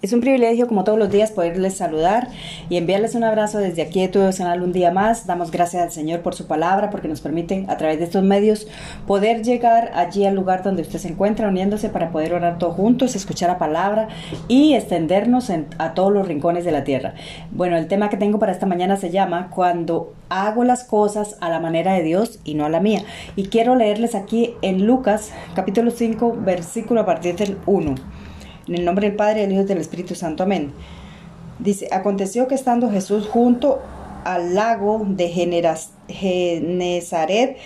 Es un privilegio, como todos los días, poderles saludar y enviarles un abrazo desde aquí de Tu Devocional un día más. Damos gracias al Señor por su palabra, porque nos permite, a través de estos medios, poder llegar allí al lugar donde usted se encuentra, uniéndose para poder orar todos juntos, escuchar la palabra y extendernos a todos los rincones de la tierra. Bueno, el tema que tengo para esta mañana se llama Cuando hago las cosas a la manera de Dios y no a la mía. Y quiero leerles aquí en Lucas, capítulo 5, versículo a partir del 1. En el nombre del Padre, del Hijo y del Espíritu Santo. Amén. Dice, aconteció que estando Jesús junto al lago de Genezaret,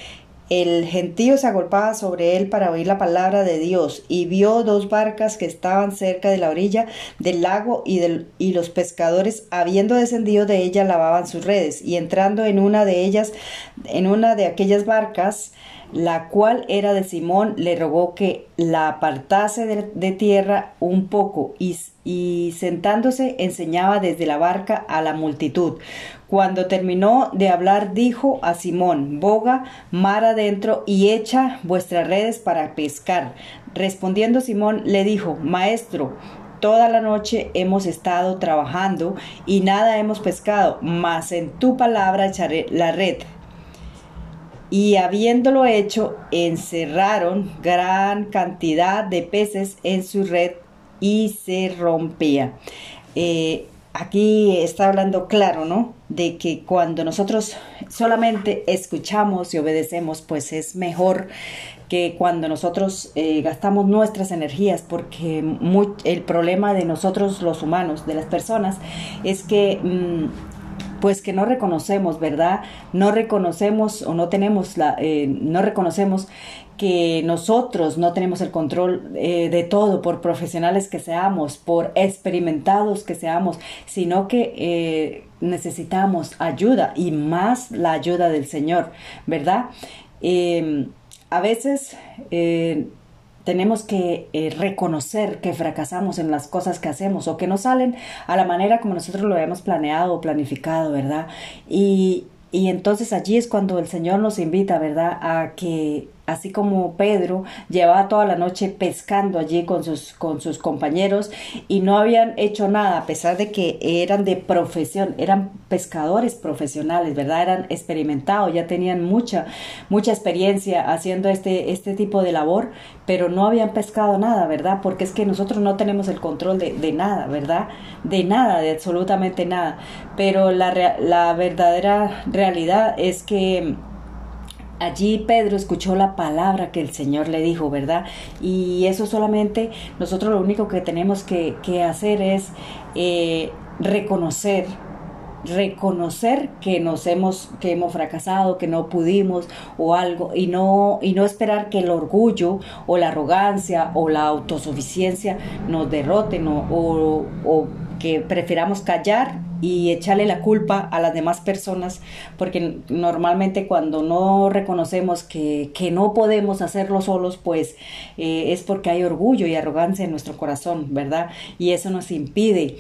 el gentío se agolpaba sobre él para oír la palabra de Dios y vio dos barcas que estaban cerca de la orilla del lago y, los pescadores, habiendo descendido de ella, lavaban sus redes y entrando en una de ellas, en una de aquellas barcas, la cual era de Simón, le rogó que la apartase de, tierra un poco y, y, sentándose enseñaba desde la barca a la multitud. Cuando terminó de hablar, dijo a Simón, boga mar adentro y echa vuestras redes para pescar. Respondiendo Simón le dijo, Maestro, toda la noche hemos estado trabajando y nada hemos pescado, mas en tu palabra echaré la red y habiéndolo hecho, encerraron gran cantidad de peces en su red y se rompía. Eh, aquí está hablando claro, ¿no? De que cuando nosotros solamente escuchamos y obedecemos, pues es mejor que cuando nosotros eh, gastamos nuestras energías, porque el problema de nosotros los humanos, de las personas, es que... Mm, pues que no reconocemos, ¿verdad? No reconocemos o no tenemos la, eh, no reconocemos que nosotros no tenemos el control eh, de todo por profesionales que seamos, por experimentados que seamos, sino que eh, necesitamos ayuda y más la ayuda del Señor, ¿verdad? a veces tenemos que eh, reconocer que fracasamos en las cosas que hacemos o que no salen a la manera como nosotros lo habíamos planeado o planificado, ¿verdad? Y, y entonces allí es cuando el Señor nos invita, ¿verdad?, a que así como Pedro llevaba toda la noche pescando allí con sus, con sus compañeros y no habían hecho nada, a pesar de que eran de profesión, eran pescadores profesionales, ¿verdad? Eran experimentados, ya tenían mucha, mucha experiencia haciendo este, este tipo de labor, pero no habían pescado nada, ¿verdad? Porque es que nosotros no tenemos el control de, de nada, ¿verdad? De nada, de absolutamente nada. Pero la, la verdadera realidad es que allí Pedro escuchó la palabra que el Señor le dijo, ¿verdad? Y eso solamente nosotros lo único que tenemos que, hacer es eh, reconocer reconocer que nos hemos que hemos fracasado que no pudimos o algo y no y no esperar que el orgullo o la arrogancia o la autosuficiencia nos derroten o, o que prefiramos callar y echarle la culpa a las demás personas, porque normalmente cuando no reconocemos que, que no podemos hacerlo solos, pues eh, es porque hay orgullo y arrogancia en nuestro corazón, ¿verdad? Y eso nos impide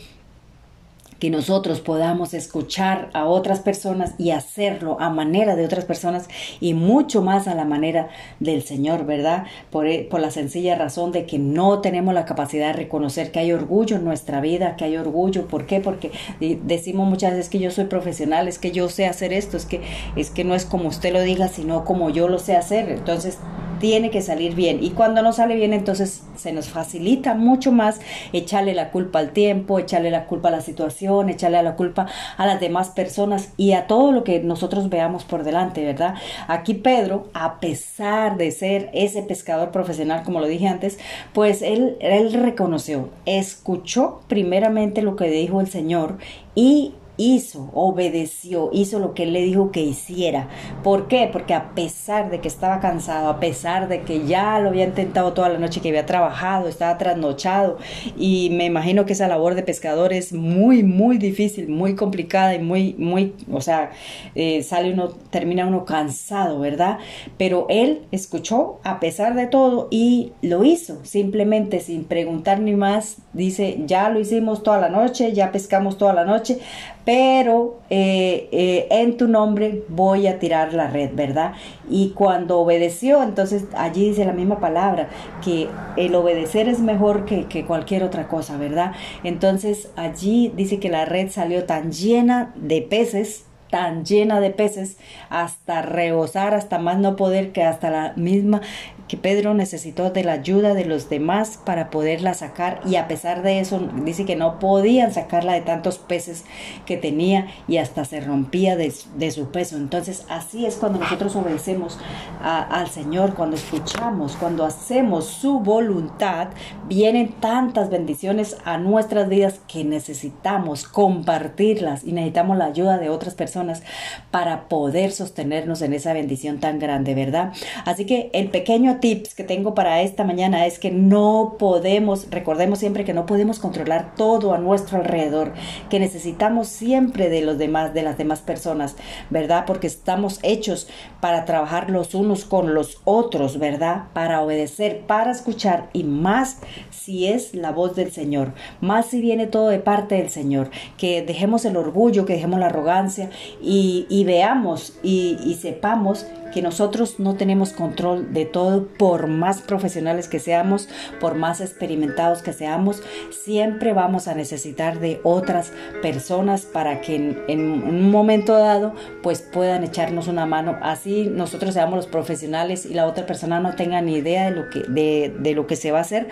que nosotros podamos escuchar a otras personas y hacerlo a manera de otras personas y mucho más a la manera del Señor, ¿verdad? Por, e, por, la sencilla razón de que no tenemos la capacidad de reconocer que hay orgullo en nuestra vida, que hay orgullo. ¿Por qué? Porque decimos muchas veces que yo soy profesional, es que yo sé hacer esto, es que, es que no es como usted lo diga, sino como yo lo sé hacer. Entonces, tiene que salir bien. Y cuando no sale bien, entonces se nos facilita mucho más echarle la culpa al tiempo, echarle la culpa a la situación, echarle la culpa a las demás personas y a todo lo que nosotros veamos por delante, ¿verdad? Aquí Pedro, a pesar de ser ese pescador profesional, como lo dije antes, pues él, él reconoció, escuchó primeramente lo que dijo el Señor y hizo, obedeció, hizo lo que él le dijo que hiciera. ¿Por qué? Porque a pesar de que estaba cansado, a pesar de que ya lo había intentado toda la noche, que había trabajado, estaba trasnochado, y me imagino que esa labor de pescador es muy, muy difícil, muy complicada y muy, muy, o sea, eh, sale uno, termina uno cansado, ¿verdad? Pero él escuchó a pesar de todo y lo hizo, simplemente sin preguntar ni más, dice, ya lo hicimos toda la noche, ya pescamos toda la noche, pero eh, eh, en tu nombre voy a tirar la red, ¿verdad? Y cuando obedeció, entonces allí dice la misma palabra, que el obedecer es mejor que, que cualquier otra cosa, ¿verdad? Entonces allí dice que la red salió tan llena de peces, tan llena de peces hasta rebosar, hasta más no poder que hasta la misma que Pedro necesitó de la ayuda de los demás para poderla sacar y a pesar de eso dice que no podían sacarla de tantos peces que tenía y hasta se rompía de, su peso. Entonces así es cuando nosotros obedecemos al Señor, cuando escuchamos, cuando hacemos su voluntad, vienen tantas bendiciones a nuestras vidas que necesitamos compartirlas y necesitamos la ayuda de otras personas para poder sostenernos en esa bendición tan grande, ¿verdad? Así que el pequeño tips que tengo para esta mañana es que no podemos, recordemos siempre que no podemos controlar todo a nuestro alrededor, que necesitamos siempre de los demás, de las demás personas, ¿verdad? Porque estamos hechos para trabajar los unos con los otros, ¿verdad? Para obedecer, para escuchar y más si es la voz del Señor, más si viene todo de parte del Señor, que dejemos el orgullo, que dejemos la arrogancia y, veamos y, y sepamos que nosotros no tenemos control de todo, por más profesionales que seamos, por más experimentados que seamos, siempre vamos a necesitar de otras personas para que en, un momento dado pues puedan echarnos una mano. Así nosotros seamos los profesionales y la otra persona no tenga ni idea de lo que, de, de lo que se va a hacer,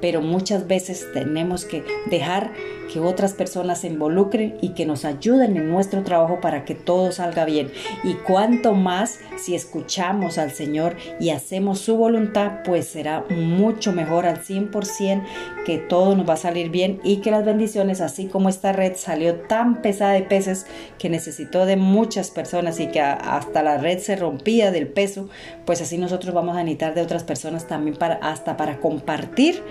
pero muchas veces tenemos que dejar que otras personas se involucren y que nos ayuden en nuestro trabajo para que todo salga bien. Y cuanto más si escuchamos al Señor y hacemos su voluntad, pues será mucho mejor al 100% que todo nos va a salir bien y que las bendiciones, así como esta red salió tan pesada de peces que necesitó de muchas personas y que hasta la red se rompía del peso, pues así nosotros vamos a necesitar de otras personas también para hasta para compartir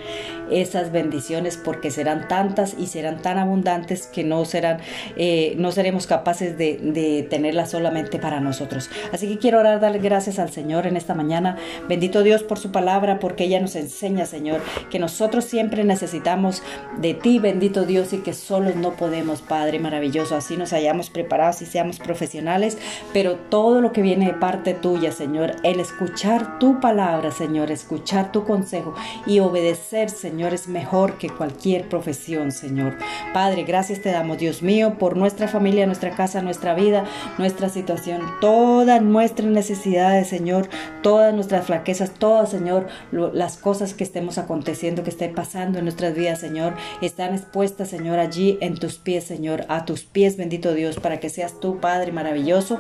esas bendiciones porque serán tantas y serán tan abundantes que no serán eh, no seremos capaces de, de tenerlas solamente para nosotros. Así que quiero orar, darle gracias al Señor en esta mañana. Bendito Dios por su palabra, porque ella nos enseña, Señor, que nosotros siempre necesitamos de ti, bendito Dios, y que solos no podemos, Padre maravilloso. Así nos hayamos preparados y seamos profesionales, pero todo lo que viene de parte tuya, Señor, el escuchar tu palabra, Señor, escuchar tu consejo y obedecer, Señor, es mejor que cualquier profesión, Señor. Padre, gracias te damos, Dios mío, por nuestra familia, nuestra casa, nuestra vida, nuestra situación, todas nuestras necesidades, Señor, todas nuestras flaquezas, todas, Señor, las cosas que estemos aconteciendo, que esté pasando en nuestras vidas, Señor, están expuestas, Señor, allí en tus pies, Señor, a tus pies, bendito Dios, para que seas tú, Padre maravilloso,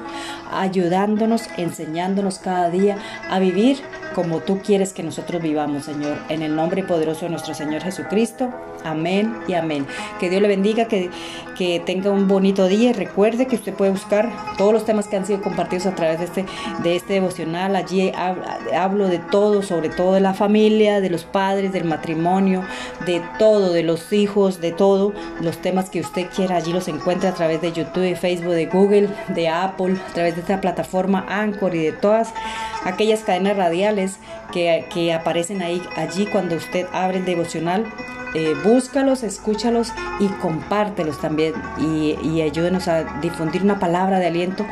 ayudándonos, enseñándonos cada día a vivir como tú quieres que nosotros vivamos, Señor, en el nombre poderoso de nuestro Señor Jesucristo. Amén y amén. Que Dios le bendiga, que, que tenga un bonito día recuerde que usted puede buscar todos los temas que han sido compartidos a través de este, de este devocional. Allí hablo de todo, sobre todo de la familia, de los padres, del matrimonio, de todo, de los hijos, de todo. Los temas que usted quiera, allí los encuentra a través de YouTube, de Facebook, de Google, de Apple, a través de esta plataforma Anchor y de todas aquellas cadenas radiales que, aparecen ahí, allí cuando usted abre el devocional eh, búscalos, escúchalos y compártelos también y, y ayúdenos a difundir una palabra de aliento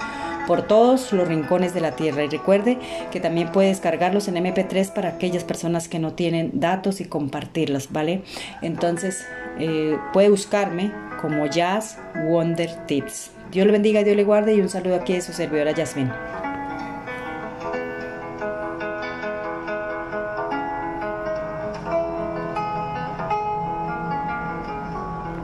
por todos los rincones de la tierra. Y recuerde que también puede descargarlos en MP3 para aquellas personas que no tienen datos y compartirlos, ¿vale? Entonces eh, puede buscarme como Jazz Wonder Tips. Dios le bendiga, Dios le guarde y un saludo aquí de su servidora Yasmin.